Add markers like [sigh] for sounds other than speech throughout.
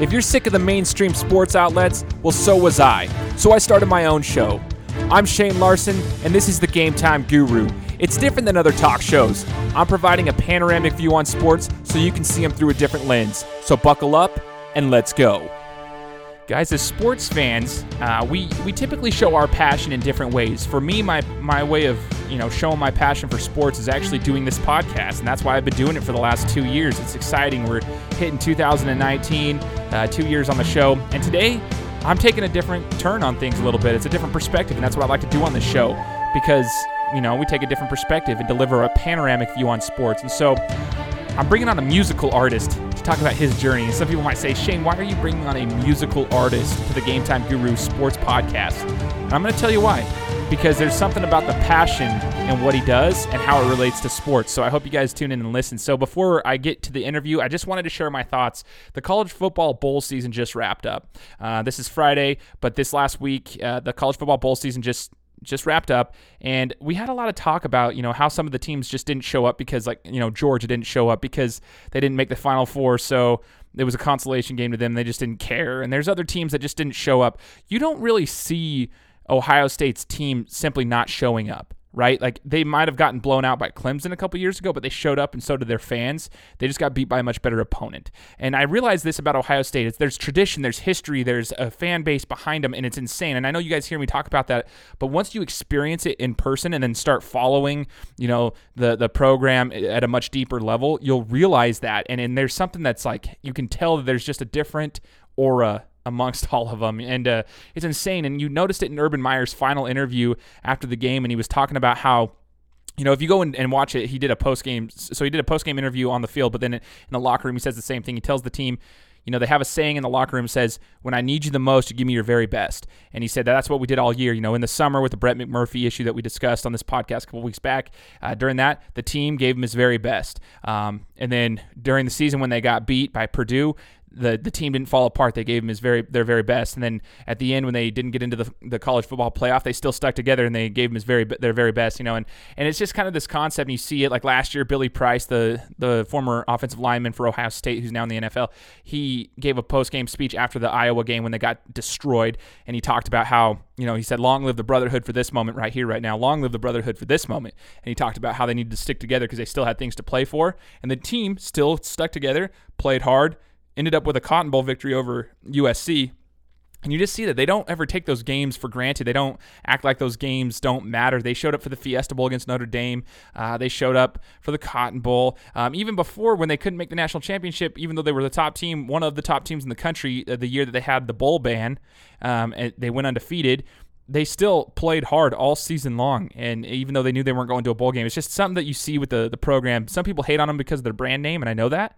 If you're sick of the mainstream sports outlets, well, so was I. So I started my own show. I'm Shane Larson, and this is the Game Time Guru. It's different than other talk shows. I'm providing a panoramic view on sports so you can see them through a different lens. So buckle up and let's go. Guys, as sports fans, uh, we we typically show our passion in different ways. For me, my my way of you know showing my passion for sports is actually doing this podcast, and that's why I've been doing it for the last two years. It's exciting. We're hitting 2019, uh, two years on the show, and today I'm taking a different turn on things a little bit. It's a different perspective, and that's what I like to do on this show because you know we take a different perspective and deliver a panoramic view on sports. And so I'm bringing on a musical artist to talk about his journey. And some people might say, Shane, why are you bringing on a musical artist to the Game Time Guru Sports Podcast? And I'm going to tell you why. Because there's something about the passion and what he does and how it relates to sports. So I hope you guys tune in and listen. So before I get to the interview, I just wanted to share my thoughts. The college football bowl season just wrapped up. Uh, this is Friday, but this last week, uh, the college football bowl season just just wrapped up and we had a lot of talk about you know how some of the teams just didn't show up because like you know georgia didn't show up because they didn't make the final four so it was a consolation game to them. They just didn't care. And there's other teams that just didn't show up. You don't really see ohio state's team simply not showing up right? Like they might have gotten blown out by Clemson a couple years ago, but they showed up and so did their fans. They just got beat by a much better opponent. And I realized this about Ohio State. It's, there's tradition, there's history, there's a fan base behind them, and it's insane. And I know you guys hear me talk about that, but once you experience it in person and then start following, you know, the the program at a much deeper level, you'll realize that. And and there's something that's like you can tell that there's just a different aura amongst [laughs] all of them. And uh, it's insane. And you noticed it in Urban Meyer's final interview after the game, and he was talking about how you know, if you go and, watch it, he did a post game. So he did a post game interview on the field, but then in the locker room, he says the same thing. He tells the team, you know, they have a saying in the locker room says, "When I need you the most, you give me your very best." And he said that that's what we did all year. You know, in the summer with the Brett McMurphy issue that we discussed on this podcast a couple weeks back, uh, during that the team gave him his very best. Um, and then during the season when they got beat by Purdue, the the team didn't fall apart. They gave him his very their very best, and then at the end when they didn't get into the, the college football playoff, they still stuck together and they gave him his very their very best. You know, and and it's just kind of this concept. And you see it like last year, Billy Price, the the former offensive lineman for Ohio State, who's now in the NFL, he gave a post game speech after the Iowa game when they got destroyed, and he talked about how you know he said, "Long live the brotherhood for this moment right here, right now. Long live the brotherhood for this moment." And he talked about how they needed to stick together because they still had things to play for, and the team still stuck together, played hard ended up with a Cotton Bowl victory over USC. And you just see that they don't ever take those games for granted. They don't act like those games don't matter. They showed up for the Fiesta Bowl against Notre Dame. Uh, they showed up for the Cotton Bowl. Um, even before, when they couldn't make the national championship, even though they were the top team, one of the top teams in the country, uh, the year that they had the bowl ban, um, and they went undefeated they still played hard all season long. And even though they knew they weren't going to a bowl game, it's just something that you see with the, the program. Some people hate on them because of their brand name, and I know that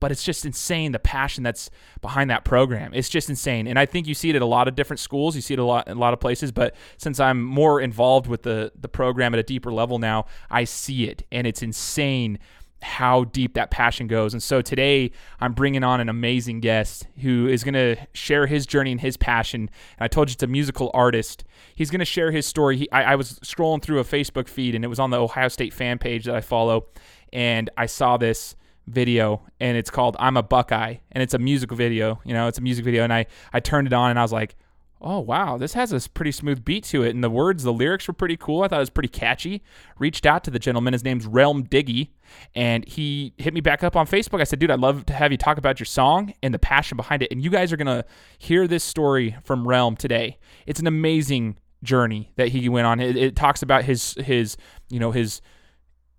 but it's just insane the passion that's behind that program. It's just insane, and I think you see it at a lot of different schools. You see it a lot in a lot of places, but since I'm more involved with the the program at a deeper level now, I see it, and it's insane how deep that passion goes. And so today I'm bringing on an amazing guest who is going to share his journey and his passion. And I told you it's a musical artist. He's going to share his story. He, I, I was scrolling through a Facebook feed and it was on the Ohio State fan page that I follow, and I saw this video and it's called I'm a Buckeye and it's a music video, you know, it's a music video and I I turned it on and I was like, "Oh, wow, this has a pretty smooth beat to it." And the words, the lyrics were pretty cool. I thought it was pretty catchy. Reached out to the gentleman, his name's Relm Diggie, and he hit me back up on Facebook. I said, "Dude, I'd love to have you talk about your song and the passion behind it." And you guys are going to hear this story from Realm today. It's an amazing journey that he went on. It, it talks about his his, you know, his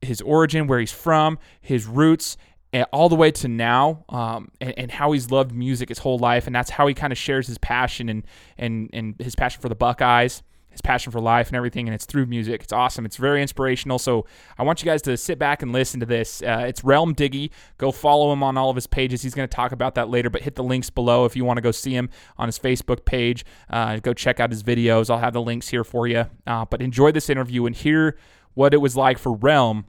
his origin, where he's from, his roots, all the way to now, um, and, and, how he's loved music his whole life, and that's how he kind of shares his passion and and and his passion for the Buckeyes, his passion for life and everything, and it's through music. It's awesome. It's very inspirational. So I want you guys to sit back and listen to this. Uh, it's Relm Diggie. Go follow him on all of his pages. He's going to talk about that later, but hit the links below if you want to go see him on his Facebook page. Uh, go check out his videos. I'll have the links here for you. Uh, but enjoy this interview and hear what it was like for Relm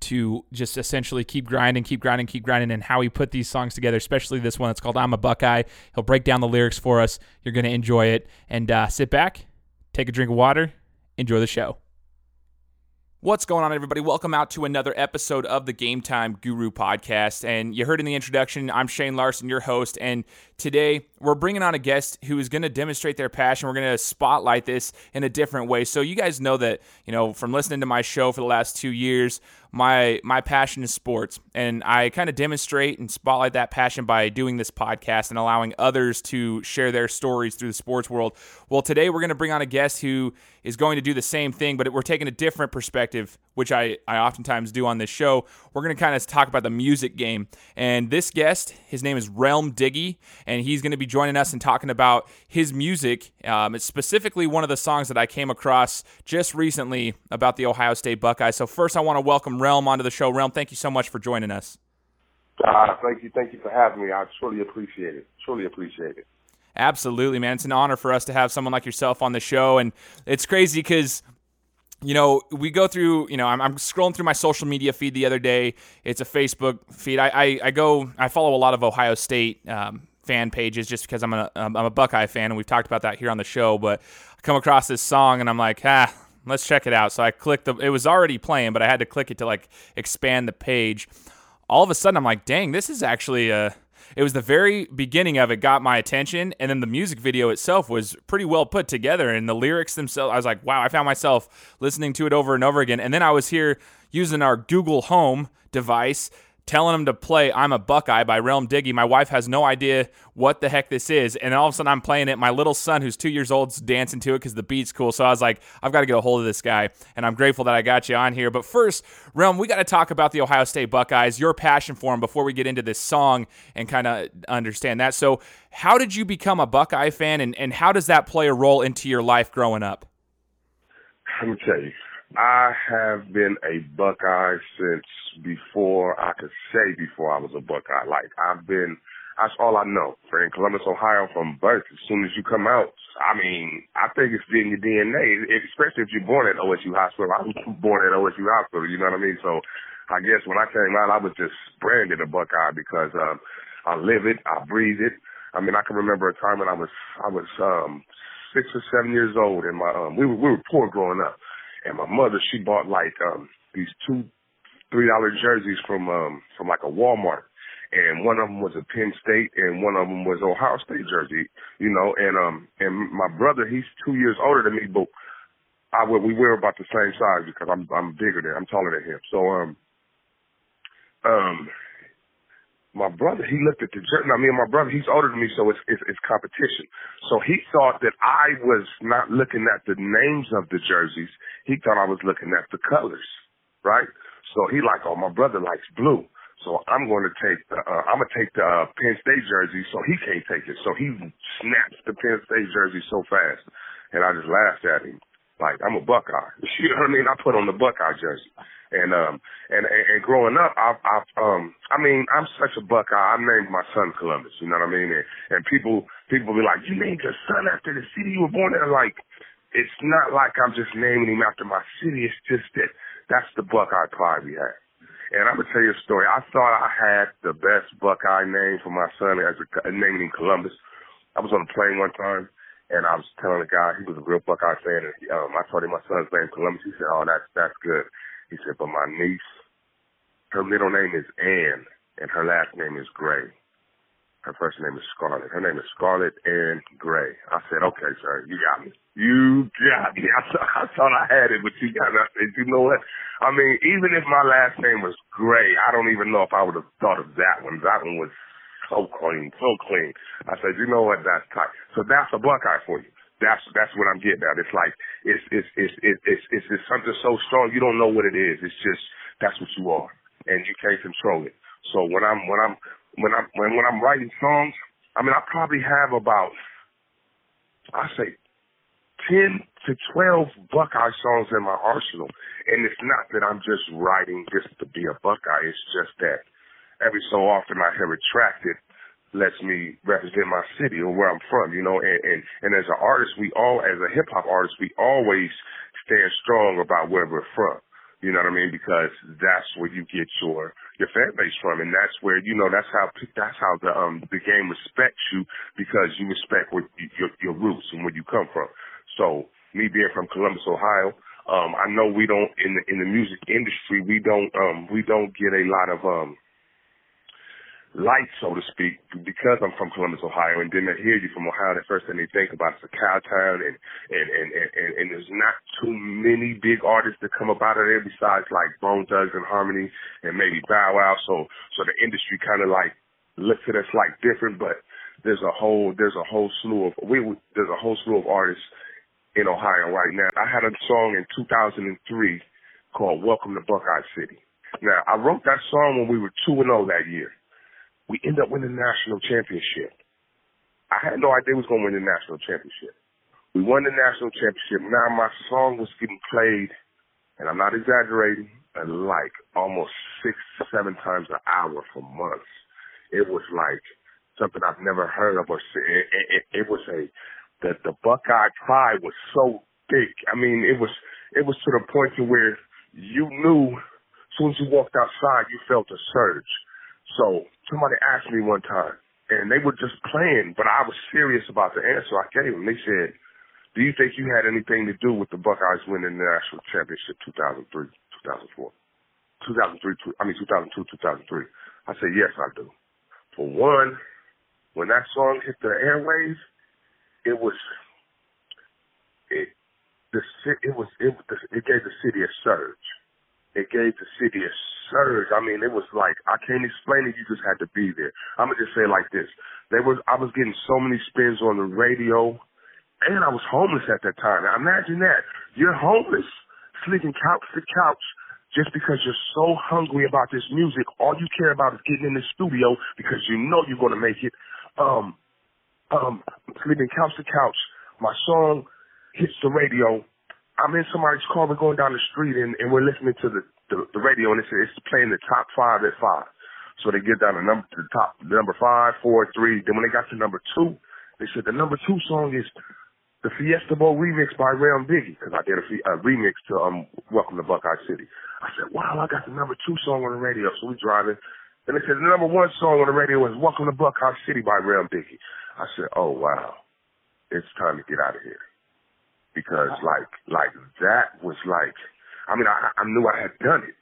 to just essentially keep grinding, keep grinding, keep grinding, and how he put these songs together, especially this one that's called I'm a Buckeye. He'll break down the lyrics for us. You're going to enjoy it. And uh, sit back, take a drink of water, enjoy the show. What's going on, everybody? Welcome out to another episode of the Game Time Guru podcast. And you heard in the introduction, I'm Shane Larson, your host. And today we're bringing on a guest who is going to demonstrate their passion. We're going to spotlight this in a different way. So, you guys know that, you know, from listening to my show for the last two years, my my passion is sports. And i kind of demonstrate and spotlight that passion by doing this podcast and allowing others to share their stories through the sports world. Well today we're going to bring on a guest who is going to do the same thing but we're taking a different perspective which i, I oftentimes do on this show. We're going to kind of talk about the music game. And this guest his name is Relm Diggie and he's going to be joining us and talking about his music um, it's specifically one of the songs that i came across just recently about the ohio state buckeyes. So first i want to welcome Relm onto the show. Relm, thank you so much for joining us. Uh, thank you, thank you for having me. I truly appreciate it. Truly appreciate it. Absolutely, man. It's an honor for us to have someone like yourself on the show, and it's crazy because you know, we go through, you know, I'm, I'm, scrolling through my social media feed the other day. It's a Facebook feed. I, I, I go, I follow a lot of Ohio State um, fan pages just because I'm a, I'm a Buckeye fan, and we've talked about that here on the show. But I come across this song, and I'm like, ah, let's check it out. So I clicked the, it was already playing, but I had to click it to like expand the page. All of a sudden, I'm like, dang, this is actually a. It was the very beginning of it got my attention, and then the music video itself was pretty well put together, and the lyrics themselves. I was like, wow, I found myself listening to it over and over again, and then I was here using our Google Home device telling him to play I'm a Buckeye by Relm Diggie. My wife has no idea what the heck this is. And all of a sudden I'm playing it. My little son, who's two years old, is dancing to it because the beat's cool. So I was like, I've got to get a hold of this guy. And I'm grateful that I got you on here. But first, Realm, we got to talk about the Ohio State Buckeyes, your passion for them before we get into this song and kind of understand that. So, how did you become a Buckeye fan and, and how does that play a role into your life growing up? Let me tell you. I have been a Buckeye since before I could say before I was a Buckeye. Like I've been, that's all I know. For in Columbus, Ohio, from birth. As soon as you come out, I mean, I think it's in your DNA. Especially if you're born at OSU Hospital. I was [laughs] born at OSU Hospital. You know what I mean? So, I guess when I came out, I was just branded a Buckeye because um, I live it, I breathe it. I mean, I can remember a time when I was I was um six or seven years old, and my um we were we were poor growing up and my mother she bought like um these two three dollar jerseys from um from like a Walmart and one of them was a Penn State and one of them was Ohio State jersey, you know, and um and my brother he's two years older than me, but I we wear about the same size because I'm I'm bigger than I'm taller than him. So um um my brother, he looked at the jersey. I mean, my brother, he's older than me, so it's, it's, it's competition. So he thought that I was not looking at the names of the jerseys. He thought I was looking at the colors, right? So he like, oh, my brother likes blue. So I'm going to take the, uh, I'm to take the uh, Penn State jersey, so he can't take it. So he snaps the Penn State jersey so fast, and I just laughed at him. Like I'm a Buckeye. [laughs] You know what I mean? I put on the Buckeye jersey. And um and, and growing up, I've I've um I mean I'm such a Buckeye. I named my son Columbus. You know what I mean? And, and people people be like, you named your son after the city you were born in. Like it's not like I'm just naming him after my city. It's just that that's the Buckeye pride we have. And I'm gonna tell you a story. I thought I had the best Buckeye name for my son as a naming him Columbus. I was on a plane one time and I was telling the guy he was a real Buckeye fan, and he, um, I told him my son's name Columbus. He said, "Oh, that's that's good." He said, "But my niece, her middle name is Ann, and her last name is Gray. Her first name is Scarlett. Her name is Scarlett Ann Gray." I said, "Okay, sir, you got me. You got me. [laughs] I, thought, I thought I had it, but you got me." I said, "You know what? I mean, even if my last name was Gray, I don't even know if I would have thought of that one. That one was." so clean, so clean. I said, you know what? That's tight. So that's a Buckeye for you. That's that's what I'm getting at. It's like it's it's it's it's it's, it's, something so strong you don't know what it is. It's just that's what you are, and you can't control it. So when I'm when I'm when I'm when when I'm writing songs, I mean I probably have about I say ten to twelve Buckeye songs in my arsenal, and it's not that I'm just writing just to be a Buckeye. It's just that every so often I hear a track that lets me represent my city or where I'm from, you know, and, and, and as an artist, we all, as a hip hop artist, we always stand strong about where we're from. You know what I mean? Because that's where you get your your fan base from, and that's where you know that's how that's how the um the game respects you because you respect where, your your roots and where you come from. So me being from Columbus, Ohio, Um, I know we don't in the in the music industry we don't um we don't get a lot of um light, so to speak, because I'm from Columbus, Ohio, and then they hear you from Ohio, the first thing they think about is a cow town, and and, and and and there's not too many big artists that come up out of there besides like Bone Thugs-n-Harmony and maybe Bow Wow. So so the industry kind of like looks at us like different, but there's a whole there's a whole slew of we there's a whole slew of artists in Ohio right now. I had a song in 2003 called Welcome to Buckeye City. Now, I wrote that song when we were 2 and 0 that year. We end up winning the national championship. I had no idea we was going to win the national championship. We won the national championship. Now my song was getting played, and I'm not exaggerating, uh, like almost six, seven times an hour for months. It was like something I've never heard of or seen. It, it, it was a the the Buckeye pride was so big. I mean, it was it was to the point to where you knew as soon as you walked outside, you felt a surge. So somebody asked me one time, and they were just playing, but I was serious about the answer I gave them. They said, "Do you think you had anything to do with the Buckeyes winning the national championship 2003, 2004, 2003? I mean 2002, 2003?" I said, "Yes, I do." For one, when that song hit the airwaves, it was it the it was it it gave the city a surge. It gave the city a surge. I mean, it was like I can't explain it. You just had to be there. I'm gonna just say it like this: there was I was getting so many spins on the radio, and I was homeless at that time. Now imagine that you're homeless, sleeping couch to couch. Just because you're so hungry about this music, all you care about is getting in the studio because you know you're to make it. Um, um, sleeping couch to couch. My song hits the radio. I'm in somebody's car. We're going down the street and, and we're listening to the, the, the radio and it's, it's playing the top five at five. So they get down to number to the top, the number five, four, three. Then when they got to number two, they said the number two song is the Fiesta Bowl remix by Ray Biggie because I did a, a remix to um Welcome to Buckeye City. I said, wow, I got the number two song on the radio. So we driving, and they said the number one song on the radio is Welcome to Buckeye City by Ray Biggie. I said, oh wow, it's time to get out of here. Because uh-huh. like, like that was like, I mean, I, I knew I had done it.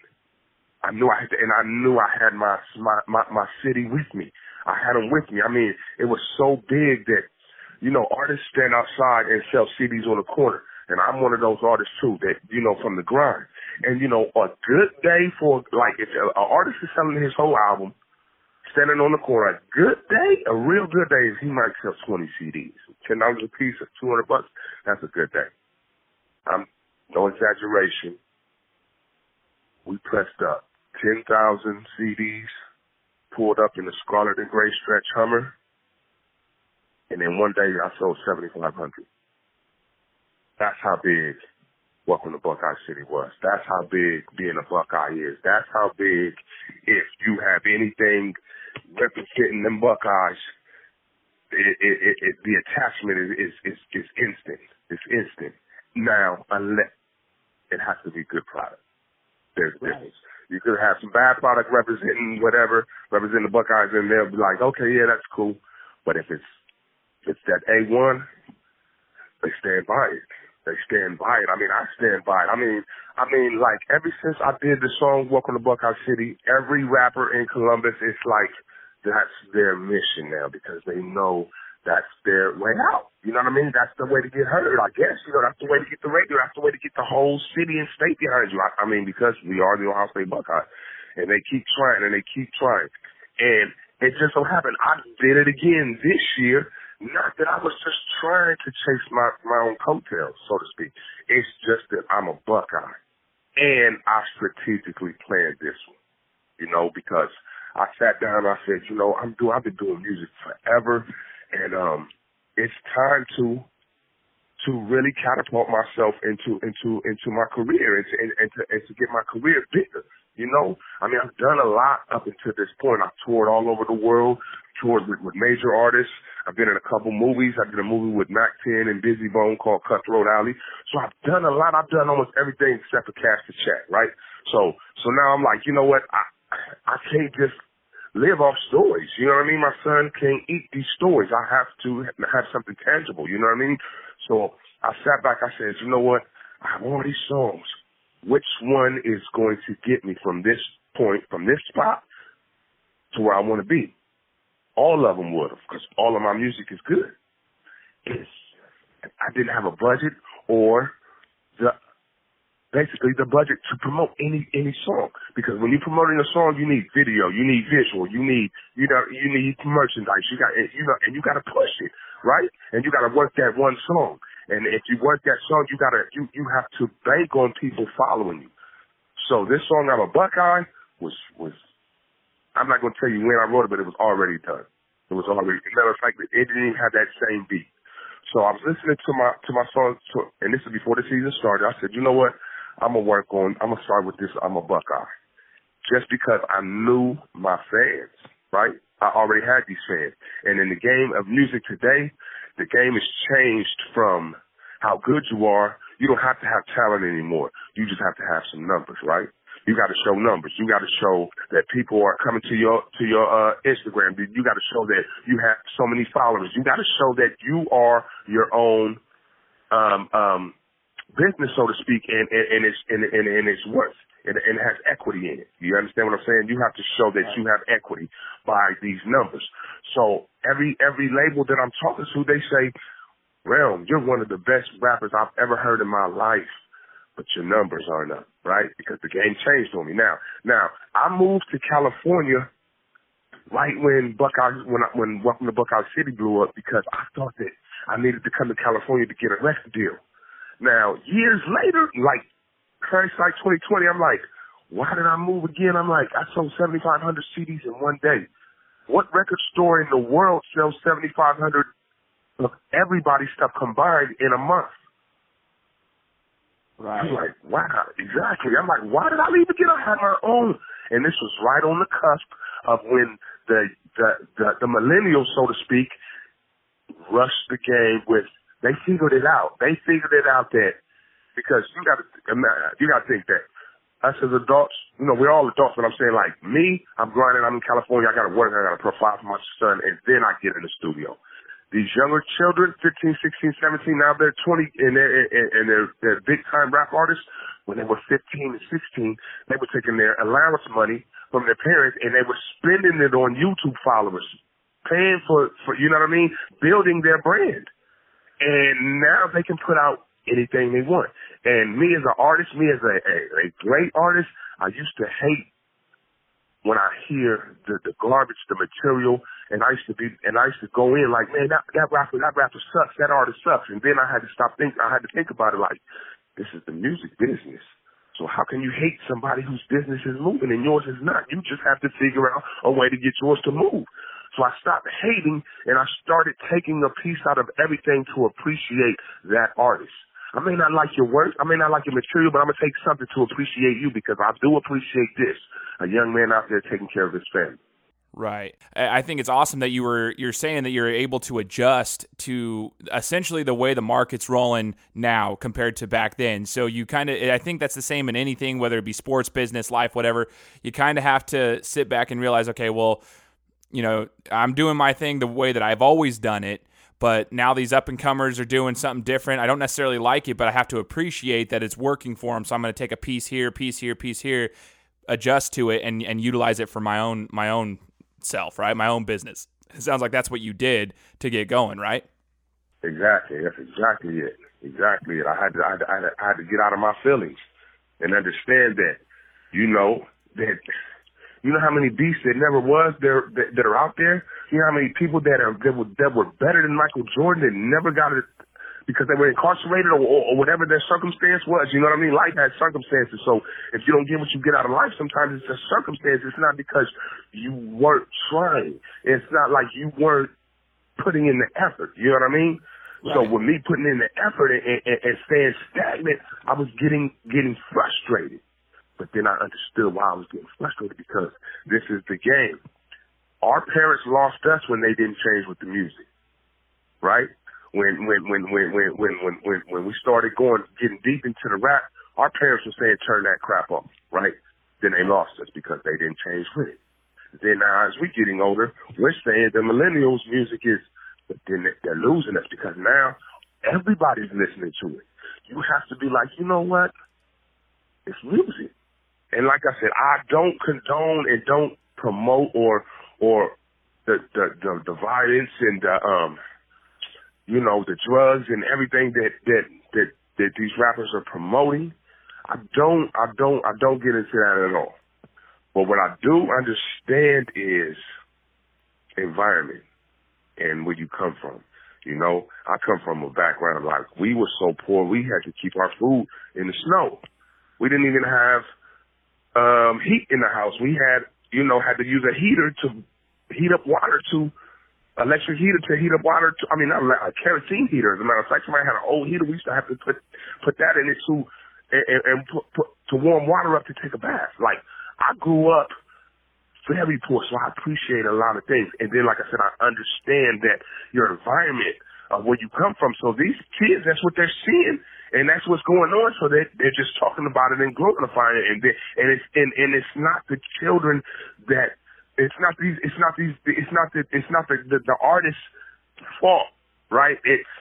I knew I had, to, and I knew I had my, my, my, my city with me. I had them with me. I mean, it was so big that, you know, artists stand outside and sell CDs on the corner. And I'm one of those artists too that, you know, from the grind. And, you know, a good day for, like, if an artist is selling his whole album, standing on the corner. A good day, a real good day, is he might sell 20 CDs. $10 a piece or 200 bucks, that's a good day. I'm, no exaggeration. We pressed up 10,000 CDs, pulled up in the scarlet and gray stretch Hummer, and then one day I sold 7,500. That's how big Welcome to Buckeye City was. That's how big being a Buckeye is. That's how big if you have anything representing them Buckeyes, it, it, it, it, the attachment is, is, is, is instant. It's instant. Now, unless it has to be good product. There's a difference. You could have some bad product representing whatever, representing the Buckeyes, and they'll be like, okay, yeah, that's cool. But if it's if it's that A1, they stand by it. They stand by it. I mean, I stand by it. I mean, I mean, like ever since I did the song "Welcome to Buckeye City," every rapper in Columbus, it's like that's their mission now because they know that's their way out. You know what I mean? That's the way to get heard, I guess. You know, that's the way to get the radio. That's the way to get the whole city and state behind you. I, I mean, because we are the Ohio State Buckeyes. And they keep trying and they keep trying. And it just so happened I did it again this year. Not that I was just trying to chase my, my own coattails, so to speak. It's just that I'm a Buckeye. And I strategically planned this one. You know, because I sat down and I said, you know, I'm doing I've been doing music forever and um it's time to to really catapult myself into into into my career and to and, and to and to get my career bigger. You know, I mean, I've done a lot up until this point. I've toured all over the world, toured with, with major artists. I've been in a couple movies. I did a movie with Mack 10 and Bizzy Bone called Cutthroat Alley. So I've done a lot. I've done almost everything except for cash to check, right? So so now I'm like, you know what? I I can't just live off stories. You know what I mean? My son can't eat these stories. I have to have something tangible. You know what I mean? So I sat back. I said, you know what? I have all these songs. Which one is going to get me from this point, from this spot to where I want to be? All of them would have, because all of my music is good. It's, I didn't have a budget or the basically the budget to promote any any song. Because when you're promoting a song you need video you need visual you need you know you need merchandise. You got you know and you got to push it right? And you got to work that one song. And if you work that song you got to you you have to bank on people following you. So this song I'm a Buckeye was was I'm not going to tell you when I wrote it but it was already done it was already matter of fact it didn't even have that same beat so I was listening to my to my song to, and this is before the season started I said you know what I'm gonna work on. I'm gonna start with this. I'm a Buckeye, just because I knew my fans. Right? I already had these fans, and in the game of music today, the game has changed from how good you are. You don't have to have talent anymore. You just have to have some numbers, right? You got to show numbers. You got to show that people are coming to your to your uh, Instagram. You got to show that you have so many followers. You got to show that you are your own um, um, business, so to speak, and, and, and its and, and, and its worth, and, and it has equity in it. You understand what I'm saying? You have to show that you have equity by these numbers. So every every label that I'm talking to, they say, "Relm, you're one of the best rappers I've ever heard in my life." But your numbers aren't up, right? Because the game changed on me. Now, now I moved to California right when Buckeye when I, when Welcome to Buckeye City blew up because I thought that I needed to come to California to get a record deal. Now, years later, like hindsight 2020, I'm like, why did I move again? I'm like, I sold 7,500 CDs in one day. What record store in the world sells 7,500 of everybody's stuff combined in a month? Right. I'm like, wow, exactly. I'm like, why did I leave again? I had my own. And this was right on the cusp of when the the the, the millennials, so to speak, rushed the game with they figured it out. They figured it out that because you got to you got to think that us as adults, you know, we're all adults, but I'm saying like me, I'm grinding. I'm in California. I got to work. I got to provide for my son, and then I get in the studio. These younger children, 15, 16, 17, now they're 20 and they're, and they're, they're big time rap artists. When they were 15 and 16, they were taking their allowance money from their parents and they were spending it on YouTube followers, paying for, for, you know what I mean? Building their brand. And now they can put out anything they want. And me as an artist, me as a, a, a great artist, I used to hate when I hear the, the garbage, the material, and I used to be, and I used to go in like, man, that, that rapper, that rapper sucks, that artist sucks. And then I had to stop thinking, I had to think about it like, this is the music business. So how can you hate somebody whose business is moving and yours is not? You just have to figure out a way to get yours to move. So I stopped hating and I started taking a piece out of everything to appreciate that artist. I may not like your work, I may not like your material, but I'm gonna take something to appreciate you because I do appreciate this. A young man out there taking care of his family. Right. I think it's awesome that you were you're saying that you're able to adjust to essentially the way the market's rolling now compared to back then. So you kind of I think that's the same in anything whether it be sports, business, life, whatever. You kind of have to sit back and realize okay, well, you know, I'm doing my thing the way that I've always done it, but now these up and comers are doing something different. I don't necessarily like it, but I have to appreciate that it's working for them. So I'm going to take a piece here, piece here, piece here, adjust to it, and and utilize it for my own my own self, right? My own business. It sounds like that's what you did to get going, right? Exactly. That's exactly it. Exactly it. I had to I had to, I had to get out of my feelings and understand that, you know, that you know how many beasts there never was there that, that are out there. You know how many people that are that were that were better than Michael Jordan that never got it because they were incarcerated or, or, or whatever their circumstance was. You know what I mean? Life has circumstances. So if you don't get what you get out of life, sometimes it's a circumstance. It's not because you weren't trying. It's not like you weren't putting in the effort. You know what I mean? Right. So with me putting in the effort and, and, and staying stagnant, I was getting getting frustrated. But then I understood why I was getting frustrated because this is the game. Our parents lost us when they didn't change with the music, right? When when when when when when when when, we started going getting deep into the rap, our parents were saying turn that crap off, right? Then they lost us because they didn't change with it. Then now as we're getting older, we're saying the millennials music is, but then they're losing us because now everybody's listening to it. you have to be like, you know what? It's music. And like I said, I don't condone and don't promote or or the the the, the violence and the um you know the drugs and everything that that that that these rappers are promoting. I don't I don't I don't get into that at all. But what I do understand is environment and where you come from. You know, I come from a background like we were so poor we had to keep our food in the snow. We didn't even have um heat in the house. We had, you know, had to use a heater to heat up water to electric heater to heat up water. To, I mean, not a kerosene heater. As a matter of fact, somebody had an old heater. We used to have to put put that in it to and, and put, put to warm water up to take a bath. Like I grew up very poor, so I appreciate a lot of things. And then, like I said, I understand that your environment of where you come from. So these kids, that's what they're seeing, and that's what's going on. So they they're just talking about it and glorifying it, and they, and it's and and it's not the children that it's not these it's not these it's not the it's not the the, the artist's fault, right? It's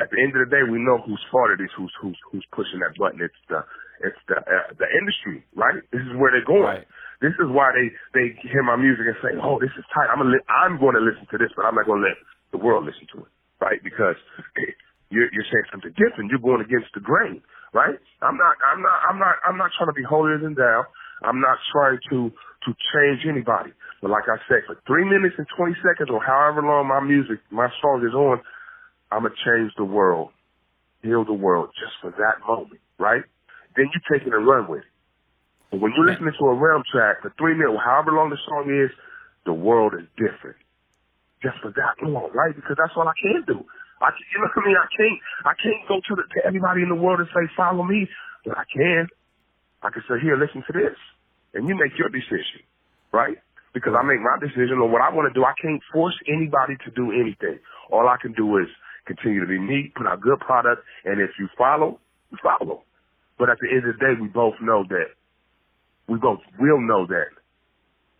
at the end of the day, we know whose fault it is, who's who's who's pushing that button. It's the it's the uh, the industry, right? This is where they're going. Right. This is why they they hear my music and say, "Oh, this is tight. I'm gonna li- I'm going to listen to this, but I'm not going to let the world listen to it, right? Because [laughs] you're you're saying something different. You're going against the grain, right? I'm not I'm not I'm not I'm not trying to be holier than thou. I'm not trying to to change anybody. But like I said, for three minutes and twenty seconds or however long my music, my song is on, I'm gonna change the world, heal the world just for that moment, right? Then you take it and run with it. But when you're listening to a Relm track for three minutes, however long the song is, the world is different. Just for that long, right? Because that's all I can do. I, you know what I mean? I can't, I can't go to, the, to everybody in the world and say, follow me, but I can. I can say, here, listen to this. And you make your decision, right? Because I make my decision on what I want to do. I can't force anybody to do anything. All I can do is continue to be me, put out good product, and if you follow, you follow. But at the end of the day, we both know that we both will know that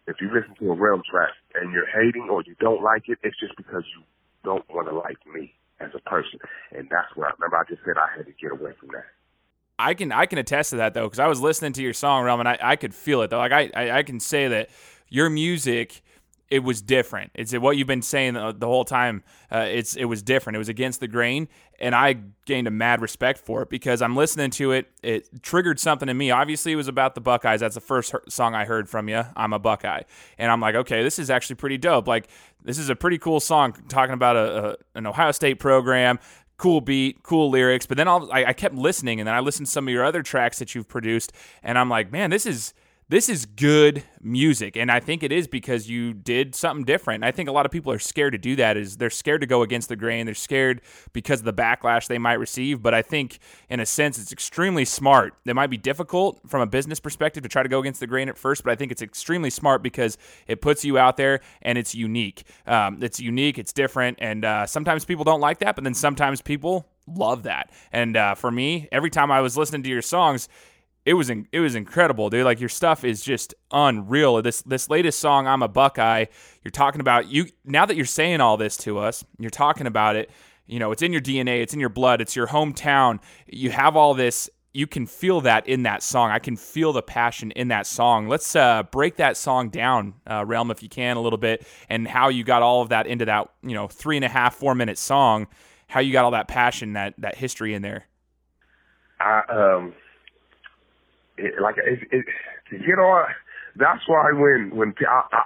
if you listen to a Relm track and you're hating or you don't like it, it's just because you don't want to like me as a person. And that's what I remember. I just said I had to get away from that. I can I can attest to that though because I was listening to your song Relm and I, I could feel it though like I, I, I can say that your music it was different. It's what you've been saying the, the whole time. Uh, it's it was different. It was against the grain, and I gained a mad respect for it because I'm listening to it. It triggered something in me. Obviously, it was about the Buckeyes. That's the first song I heard from you. I'm a Buckeye, and I'm like, okay, this is actually pretty dope. Like this is a pretty cool song talking about a, a an Ohio State program cool beat, cool lyrics. But then I, I, kept listening, and then I listened to some of your other tracks that you've produced, and I'm like, man, this is this is good music and i think it is because you did something different. I think a lot of people are scared to do that is they're scared to go against the grain they're scared because of the backlash they might receive but i think in a sense it's extremely smart. It might be difficult from a business perspective to try to go against the grain at first but i think it's extremely smart because it puts you out there and it's unique. Um, it's unique it's different and uh, sometimes people don't like that but then sometimes people love that. And uh, for me every time i was listening to your songs it was in, it was incredible, dude. Like your stuff is just unreal. This this latest song, "I'm a Buckeye," you're talking about you now that you're saying all this to us. You're talking about it. You know, it's in your DNA, it's in your blood, it's your hometown. You have all this. You can feel that in that song. I can feel the passion in that song. Let's uh, break that song down, uh, Relm, if you can, a little bit, and how you got all of that into that, you know, three and a half, four minute song. How you got all that passion, that that history in there. I um it, like it, it, get on. That's why when when I, I,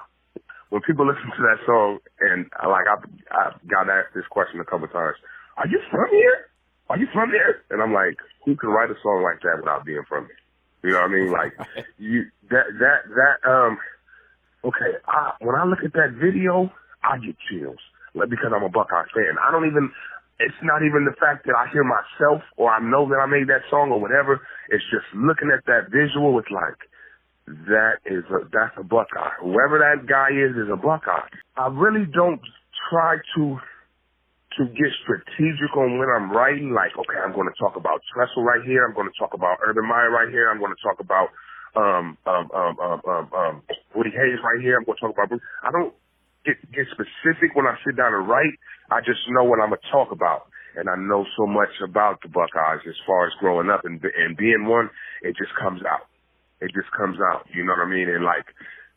when people listen to that song and like I, like I I got asked this question a couple times. Are you from here? Are you from here? And I'm like, who can write a song like that without being from here? You know what I mean? Like [laughs] you that that that um. Okay, I, when I look at that video, I get chills like, because I'm a Buckeye fan. I don't even it's not even the fact that I hear myself or I know that I made that song or whatever. It's just looking at that visual. It's like that is a that's a Buckeye. Whoever that guy is is a Buckeye. I really don't try to to get strategic on when I'm writing. Like, okay, I'm going to talk about Tressel right here. I'm going to talk about Urban Meyer right here. I'm going to talk about um um um um um, um Woody Hayes right here. I'm going to talk about. I don't get get specific when I sit down and write. I just know what I'm gonna talk about. and I know so much about the Buckeyes as far as growing up and and being one, it just comes out. It just comes out. You know what I mean? And like,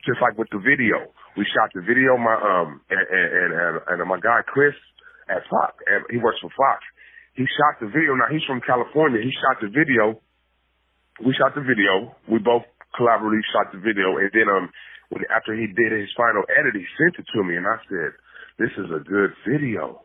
just like with the video, we shot the video. My um and and and, and my guy Chris at Fox, he works for Fox. He shot the video. Now he's from California. He shot the video. We shot the video. We both collaboratively shot the video, and then um when after he did his final edit, he sent it to me, and I said, "This is a good video."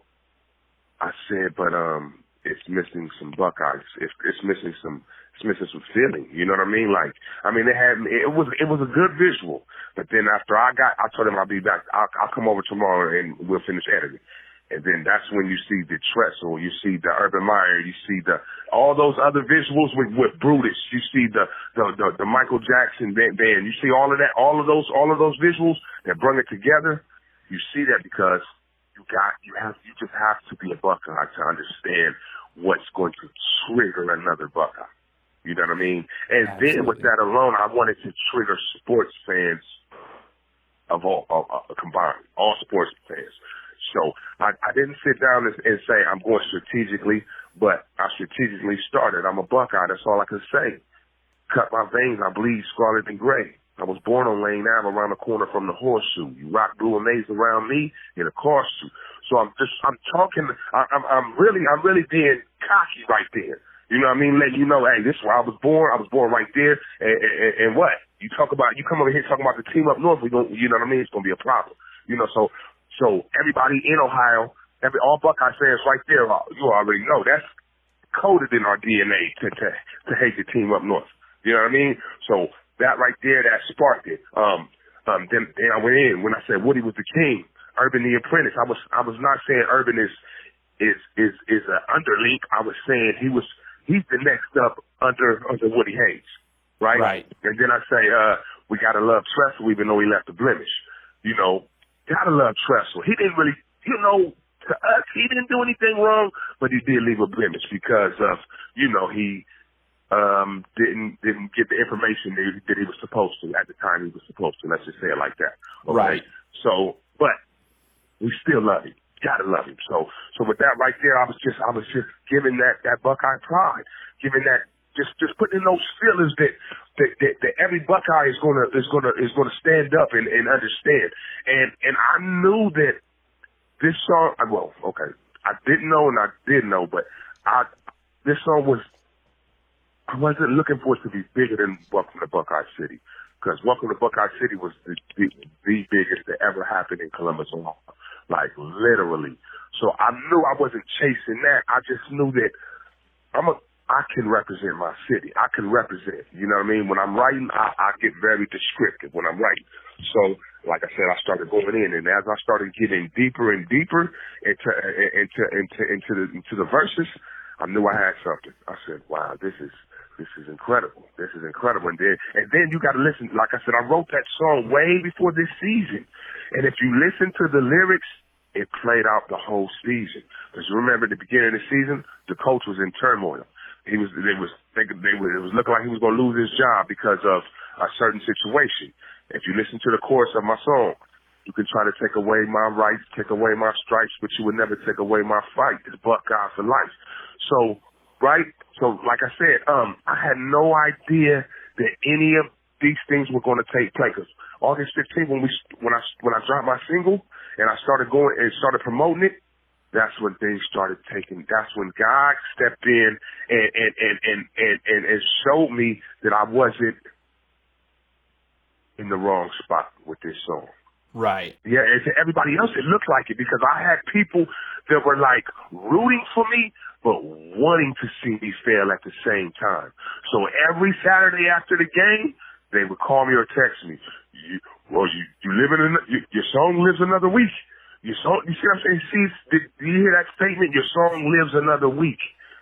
I said, but um, it's missing some Buckeyes. It's, it's missing some. It's missing some feeling. You know what I mean? Like, I mean, it had it was it was a good visual. But then after I got, I told him I'll be back. I'll, I'll come over tomorrow and we'll finish editing. And then that's when you see the Tressel, you see the Urban Meyer, you see the all those other visuals with with Brutus, you see the the the, the Michael Jackson band, band, you see all of that, all of those all of those visuals that bring it together. You see that because you got you have you just have to be a Buckeye to understand what's going to trigger another Buckeye. You know what I mean? And Absolutely. then with that alone, I wanted to trigger sports fans of all uh, combined, all sports fans. So I, I didn't sit down and, and say I'm going strategically, but I strategically started. I'm a Buckeye. That's all I can say. Cut my veins. I bleed scarlet and gray. I was born on Lane Ave around the corner from the horseshoe. You rock blue amaze around me in a car suit. So I'm just, I'm talking, I, I'm, I'm really, I'm really being cocky right there. You know what I mean? Letting you know, hey, this is where I was born. I was born right there. And, and, and what? You talk about, you come over here talking about the team up north. We you know what I mean? It's going to be a problem. You know, so, so everybody in Ohio, every, all Buckeye fans right there, uh, you already know that's coded in our DNA to, to, to hate the team up north. You know what I mean? So that right there, that sparked it. Um, um, then, then I went in when I said Woody was the king, Urban the apprentice. I was, I was not saying Urban is, is, is, is an underlink. I was saying he was, he's the next up under, under Woody Hayes. Right? Right. And then I say, uh, we gotta love Tressel even though he left a blemish. You know, gotta love Tressel. He didn't really, you know, to us, he didn't do anything wrong, but he did leave a blemish because of, you know, he, um, didn't didn't get the information that, that he was supposed to at the time he was supposed to. Let's just say it like that. Okay? Right. So, but we still love him. Gotta love him. So, so with that right there, I was just, I was just giving that that Buckeye pride, giving that just just putting in those feelings that that, that, that every Buckeye is gonna is gonna is gonna stand up and, and understand. And and I knew that this song. Well, okay, I didn't know and I did know, but I this song was I wasn't looking for it to be bigger than Welcome to Buckeye City, because Welcome to Buckeye City was the, the, the biggest that ever happened in Columbus, Ohio, like literally. So I knew I wasn't chasing that. I just knew that I'm a I can represent my city. I can represent. You know what I mean? When I'm writing, I, I get very descriptive when I'm writing. So, like I said, I started going in, and as I started getting deeper and deeper into into into into the into the verses, I knew I had something. I said, "Wow, this is this is incredible. This is incredible. And then, and then you got to listen. Like I said, I wrote that song way before this season. And if you listen to the lyrics, it played out the whole season. Because remember, at the beginning of the season, the coach was in turmoil. He was, they was thinking, they was, it was looking like he was going to lose his job because of a certain situation. If you listen to the chorus of my song, you can try to take away my rights, take away my stripes, but you would never take away my fight. It's Buckeye for life. So right? So, like I said, um, I had no idea that any of these things were going to take place. Cause August 15th, when we when I when I dropped my single and I started going and started promoting it, that's when things started taking. That's when God stepped in and and and and and, and, and showed me that I wasn't in the wrong spot with this song. Right. Yeah, and to everybody else, it looked like it because I had people that were like rooting for me, but wanting to see me fail at the same time. So every Saturday after the game, they would call me or text me. You, well, you you live in an, you, your song lives another week. Your song, you see what I'm saying? See, did, did you hear that statement? Your song lives another week.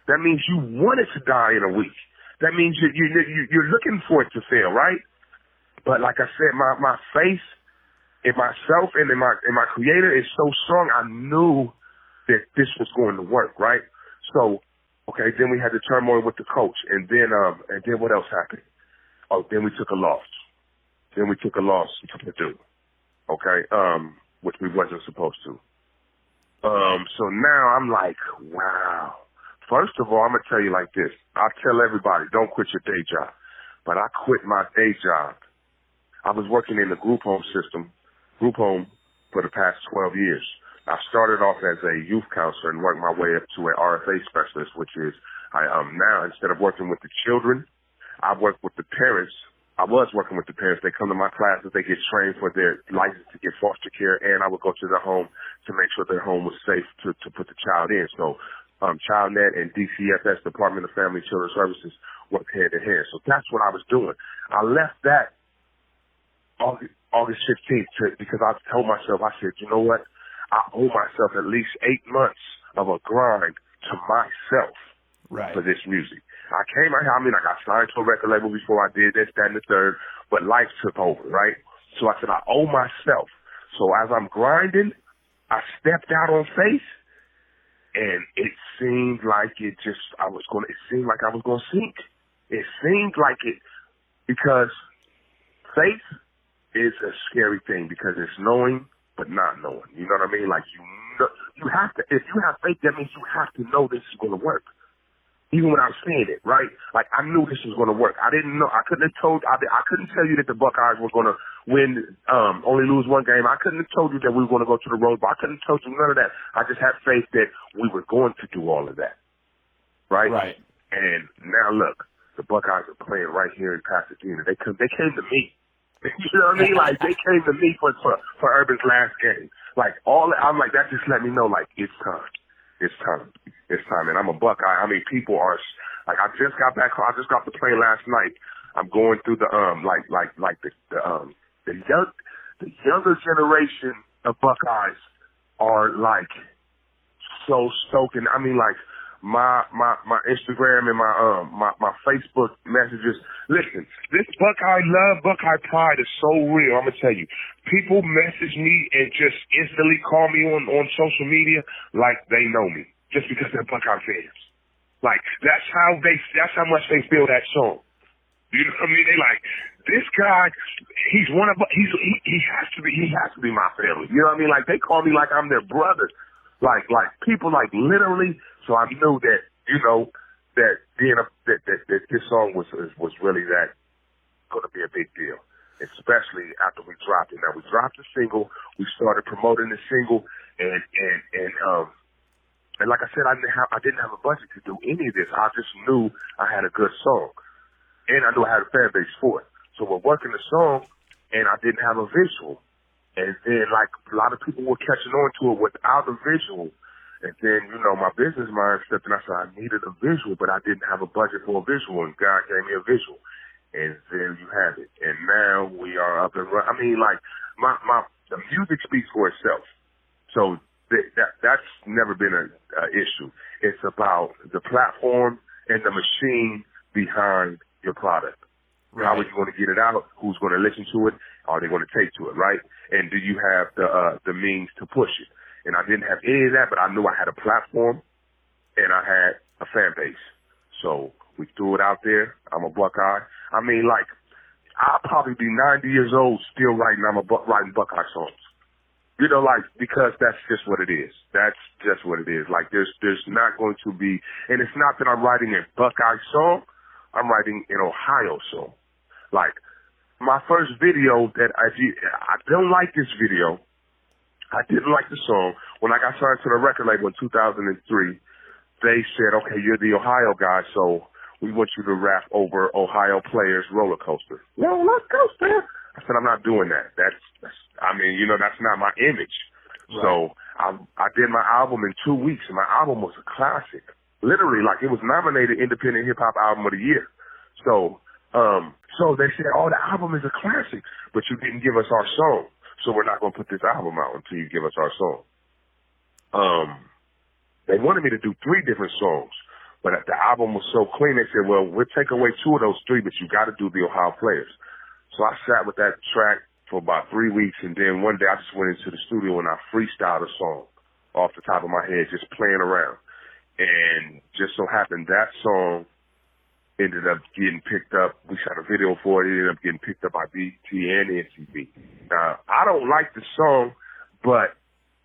That means you want it to die in a week. That means you, you, you you're looking for it to fail, right? But like I said, my my faith in myself and in my in my creator is so strong. I knew that this was going to work, right? So, okay, then we had the turmoil with the coach, and then um, and then what else happened? Oh, then we took a loss. Then we took a loss to Purdue. Okay, um, which we wasn't supposed to. Um, so now I'm like, wow. First of all, I'm gonna tell you like this. I tell everybody, don't quit your day job. But I quit my day job. I was working in the group home system, group home for the past 12 years. I started off as a youth counselor and worked my way up to an RFA specialist, which is I um now instead of working with the children, I work with the parents I was working with the parents. They come to my classes. They get trained for their license to get foster care, and I would go to their home to make sure their home was safe to to put the child in. So, um, ChildNet and DCFS, Department of Family and Children Services, work hand in hand. So that's what I was doing. I left that August, August 15th to, because I told myself, I said, you know what? I owe myself at least eight months of a grind to myself right. for this music. I came out here, I mean, I got signed to a record label before I did this, that, and the third, but life took over, right? So I said, I owe myself. So as I'm grinding, I stepped out on faith, and it seemed like it just, I was going to, it seemed like I was going to sink. It seemed like it, because faith is a scary thing because it's knowing but not knowing. You know what I mean? Like you, know, you have to. If you have faith, that means you have to know this is going to work even without seeing it, right? Like I knew this was going to work. I didn't know. I couldn't have told. I, I couldn't tell you that the Buckeyes were going to win, um, only lose one game. I couldn't have told you that we were going to go to the Rose Bowl. I couldn't have told you none of that. I just had faith that we were going to do all of that, right? Right. And now look, the Buckeyes are playing right here in Pasadena. They come. They came to me. [laughs] you know what I mean? Like they came to me for for, for Urban's last game. Like all. I'm like that. Just let me know. Like it's time. It's time. It's time. And I'm a Buckeye. I mean, people are like, I just got back. I just got the plane last night. I'm going through the um, like, like, like the, the um, the young, the younger generation of Buckeyes are like so stoked. I mean, like, my my my Instagram and my um my my Facebook messages. Listen, this Buckeye love, Buckeye pride is so real. I'm gonna tell you, people message me and just instantly call me on on social media like they know me just because they're Buckeye fans. Like that's how they that's how much they feel that song. You know what I mean? They like this guy. He's one of he's he, he has to be he has to be my family. You know what I mean? Like they call me like I'm their brother. Like like people like literally so I knew that, you know, that being a, that, that, that this song was, was really that going to be a big deal, especially after we dropped it. Now we dropped the single, we started promoting the single, and and and um and like I said, I didn't have I didn't have a budget to do any of this. I just knew I had a good song, and I knew I had a fan base for it. So we're working the song, and I didn't have a visual, and then like a lot of people were catching on to it without a visual. And then, you know, my business mind stepped in. I said I needed a visual, but I didn't have a budget for a visual, and God gave me a visual. And there you have it. And now we are up and running. I mean, like my my the music speaks for itself. So th- that that's never been a, a issue. It's about the platform and the machine behind your product. Right. How are you going to get it out? Who's going to listen to it? Are they going to take to it? Right? And do you have the uh, the means to push it? And I didn't have any of that, but I knew I had a platform and I had a fan base. So we threw it out there. I'm a Buckeye. I mean, like, I'll probably be 90 years old still writing. I'm a bu- writing Buckeye songs. You know, like because that's just what it is. That's just what it is. Like there's there's not going to be, and it's not that I'm writing a Buckeye song. I'm writing an Ohio song. Like my first video that I I don't like this video I didn't like the song. When I got signed to the record label in 2003, they said, okay, you're the Ohio guy, so we want you to rap over Ohio players roller coaster. Roller coaster. I said, I'm not doing that. That's, that's I mean, you know, that's not my image. Right. So I, I did my album in two weeks, and my album was a classic. Literally, like it was nominated Independent Hip Hop Album of the Year. So, um, so they said, oh, the album is a classic, but you didn't give us our song so we're not going to put this album out until you give us our song. Um, they wanted me to do three different songs, but the album was so clean, they said, well, we'll take away two of those three, but you got to do the Ohio Players. So I sat with that track for about three weeks, and then one day I just went into the studio and I freestyled a song off the top of my head, just playing around. And just so happened that song ended up getting picked up. We shot a video for it. It ended up getting picked up by BET and MTV. Now, I don't like the song, but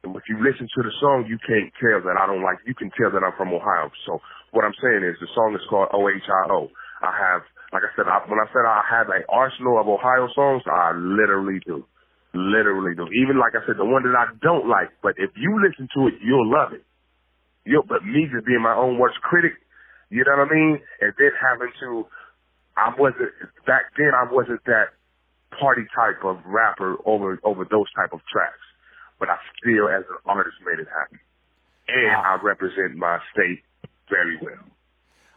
if you listen to the song, you can't tell that I don't like. You can tell that I'm from Ohio. So what I'm saying is the song is called O H I have, like I said, I, when I said I have an arsenal of Ohio songs, I literally do, literally do. Even like I said, the one that I don't like, but if you listen to it, you'll love it. You, but me just being my own worst critic, you know what I mean? And then having to, I wasn't back then. I wasn't that party type of rapper over over those type of tracks but I still, as an artist, made it happen. And wow. I represent my state very well.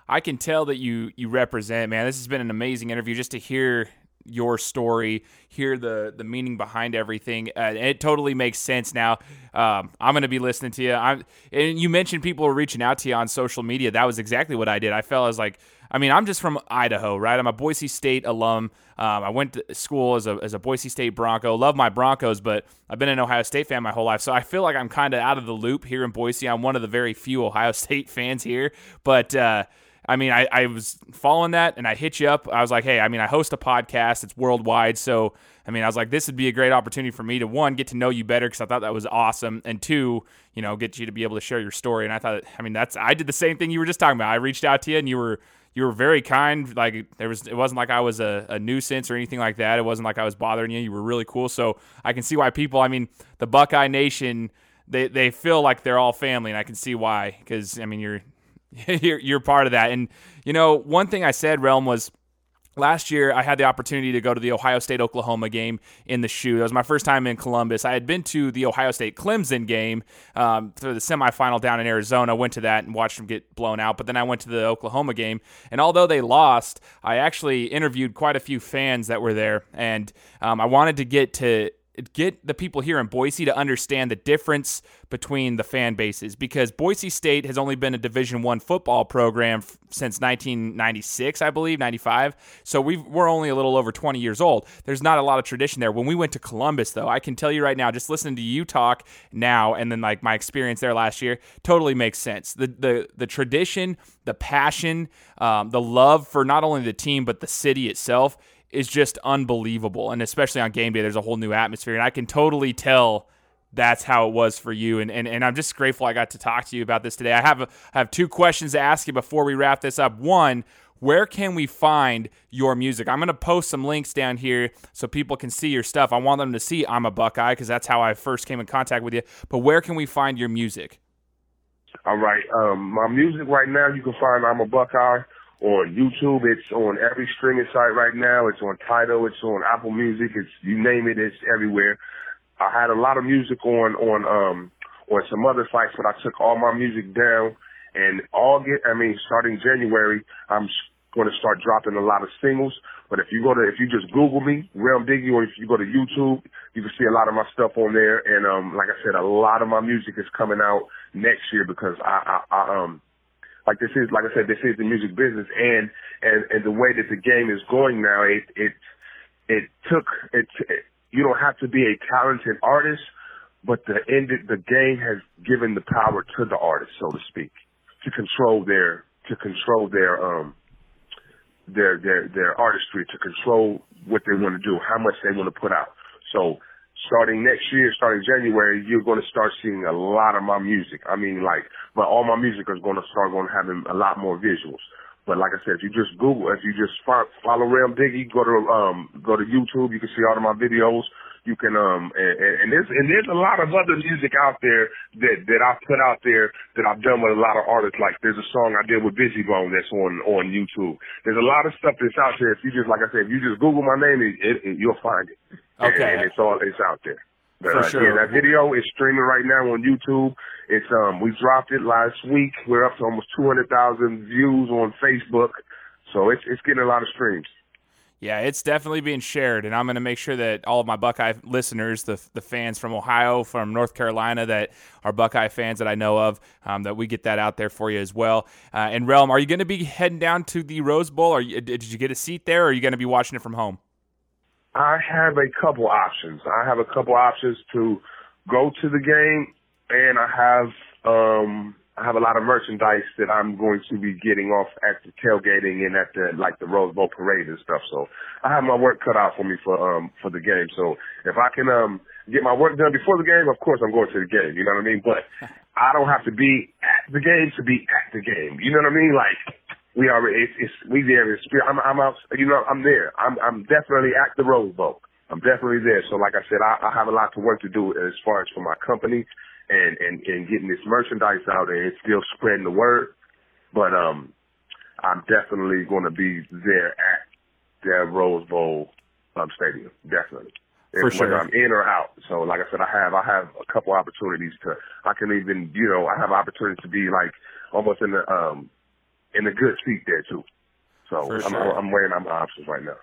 I can tell that you you represent, man. This has been an amazing interview just to hear your story, hear the the meaning behind everything. Uh, it totally makes sense now. Um, I'm going to be listening to you. I'm, and you mentioned people were reaching out to you on social media. That was exactly what I did. I felt as like I mean, I'm just from Idaho, right? I'm a Boise State alum. Um, I went to school as a, as a Boise State Bronco. Love my Broncos, but I've been an Ohio State fan my whole life. So I feel like I'm kind of out of the loop here in Boise. I'm one of the very few Ohio [laughs] State fans here. But, uh, I mean, I, I was following that and I hit you up. I was like, hey, I mean, I host a podcast, it's worldwide. So, I mean, I was like, this would be a great opportunity for me to one, get to know you better because I thought that was awesome. And two, you know, get you to be able to share your story. And I thought, I mean, that's, I did the same thing you were just talking about. I reached out to you and you were, you were very kind. Like there was, it wasn't like I was a, a, nuisance or anything like that. It wasn't like I was bothering you. You were really cool. So I can see why people. I mean, the Buckeye Nation, they they feel like they're all family, and I can see why. Because I mean, you're [laughs] you're you're part of that. And you know, one thing I said, Relm, was Last year, I had the opportunity to go to the Ohio State Oklahoma game in the shoe. That was my first time in Columbus. I had been to the Ohio State Clemson game um, for the semifinal down in Arizona. Went to that and watched them get blown out. But then I went to the Oklahoma game, and although they lost, I actually interviewed quite a few fans that were there, and um, I wanted to get to get the people here in Boise to understand the difference between the fan bases because Boise State has only been a Division 1 football program f- since 1996, I believe, 95. So we are only a little over 20 years old. There's not a lot of tradition there. When we went to Columbus though, I can tell you right now just listening to you talk now and then like my experience there last year totally makes sense. The the the tradition, the passion, um, the love for not only the team but the city itself is just unbelievable. And especially on game day, there's a whole new atmosphere. And I can totally tell that's how it was for you. And, and, and I'm just grateful I got to talk to you about this today. I have, a, I have two questions to ask you before we wrap this up. One, where can we find your music? I'm going to post some links down here so people can see your stuff. I want them to see I'm a Buckeye because that's how I first came in contact with you. But where can we find your music? All right. Um, my music right now, you can find I'm a Buckeye on YouTube. It's on every streaming site right now. It's on Tidal. It's on Apple Music. It's you name it. It's everywhere. I had a lot of music on on um on some other sites, but I took all my music down. And get, I mean, starting January, I'm going to start dropping a lot of singles. But if you go to, if you just Google me, Relm Diggie, or if you go to YouTube, you can see a lot of my stuff on there. And um, like I said, a lot of my music is coming out next year because I, I, I um, like this is like I said, this is the music business, and and and the way that the game is going now, it it it took it. it you don't have to be a talented artist, but the end the game has given the power to the artist, so to speak, to control their to control their um their their their artistry, to control what they want to do, how much they want to put out. So starting next year, starting January, you're going to start seeing a lot of my music. I mean, like, but all my music is going to start going to having a lot more visuals. But like I said, if you just Google, if you just follow Relm Diggie, go to um go to YouTube, you can see all of my videos. You can um and, and there's and there's a lot of other music out there that that I put out there that I've done with a lot of artists. Like there's a song I did with Bizzy Bone that's on on YouTube. There's a lot of stuff that's out there. If you just like I said, if you just Google my name, it, it, it, you'll find it. Okay, and, and it's all it's out there. For uh, sure. Yeah, that video is streaming right now on YouTube. It's um we dropped it last week. We're up to almost two hundred thousand views on Facebook, so it's it's getting a lot of streams. Yeah, it's definitely being shared, and I'm going to make sure that all of my Buckeye listeners, the the fans from Ohio, from North Carolina, that are Buckeye fans that I know of, um, that we get that out there for you as well. Uh, and Relm, are you going to be heading down to the Rose Bowl? Or did you get a seat there, or are you going to be watching it from home? I have a couple options. I have a couple options to go to the game, and I have um, I have a lot of merchandise that I'm going to be getting off at the tailgating and at the like the Rose Bowl parade and stuff. So I have my work cut out for me for um for the game. So if I can um get my work done before the game, of course I'm going to the game. You know what I mean? But [laughs] I don't have to be at the game to be at the game. You know what I mean? Like we already it's, it's we there in spirit. I'm I'm out. You know I'm there. I'm I'm definitely at the Rose Bowl. I'm definitely there. So like I said, I, I have a lot of work to do as far as for my company and, and, and getting this merchandise out and still spreading the word. But um I'm definitely gonna be there at that Rose Bowl um stadium. Definitely. For If- sure. Whether I'm in or out. So like I said, I have I have a couple opportunities to I can even you know, I have opportunities to be like almost in the um in a good seat there too. So I'm. I'm weighing out my options right now.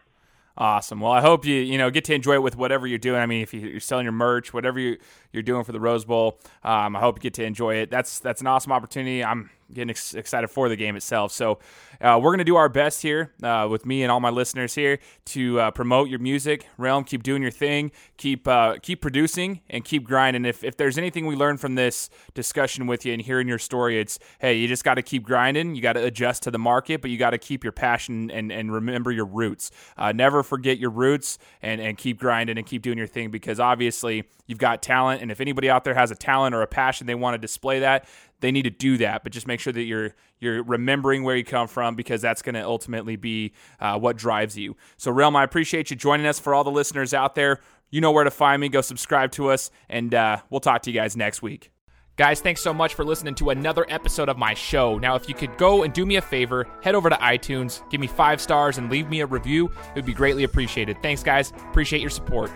Awesome. Well, I hope you you know get to enjoy it with whatever you're doing. I mean, if you- you're selling your merch, whatever you you're doing for the Rose Bowl, um, I hope you get to enjoy it. That's that's an awesome opportunity. I'm getting ex- excited for the game itself. So uh, we're gonna do our best here uh, with me and all my listeners here to uh, promote your music. Relm, keep doing your thing. Keep uh, keep producing and keep grinding. If if there's anything we learned from this discussion with you and hearing your story, it's hey, you just got to keep grinding. You got to adjust to the market, but you got to keep your passion and and remember your roots. Uh, never forget your roots and and keep grinding and keep doing your thing because obviously you've got talent. And if anybody out there has a talent or a passion, they want to display that. They need to do that, but just make sure that you're you're remembering where you come from because that's going to ultimately be uh, what drives you. So, Relm, I appreciate you joining us. For all the listeners out there, you know where to find me. Go subscribe to us, and uh, we'll talk to you guys next week. Guys, thanks so much for listening to another episode of my show. Now, if you could go and do me a favor, head over to iTunes, give me five stars, and leave me a review, it would be greatly appreciated. Thanks, guys. Appreciate your support.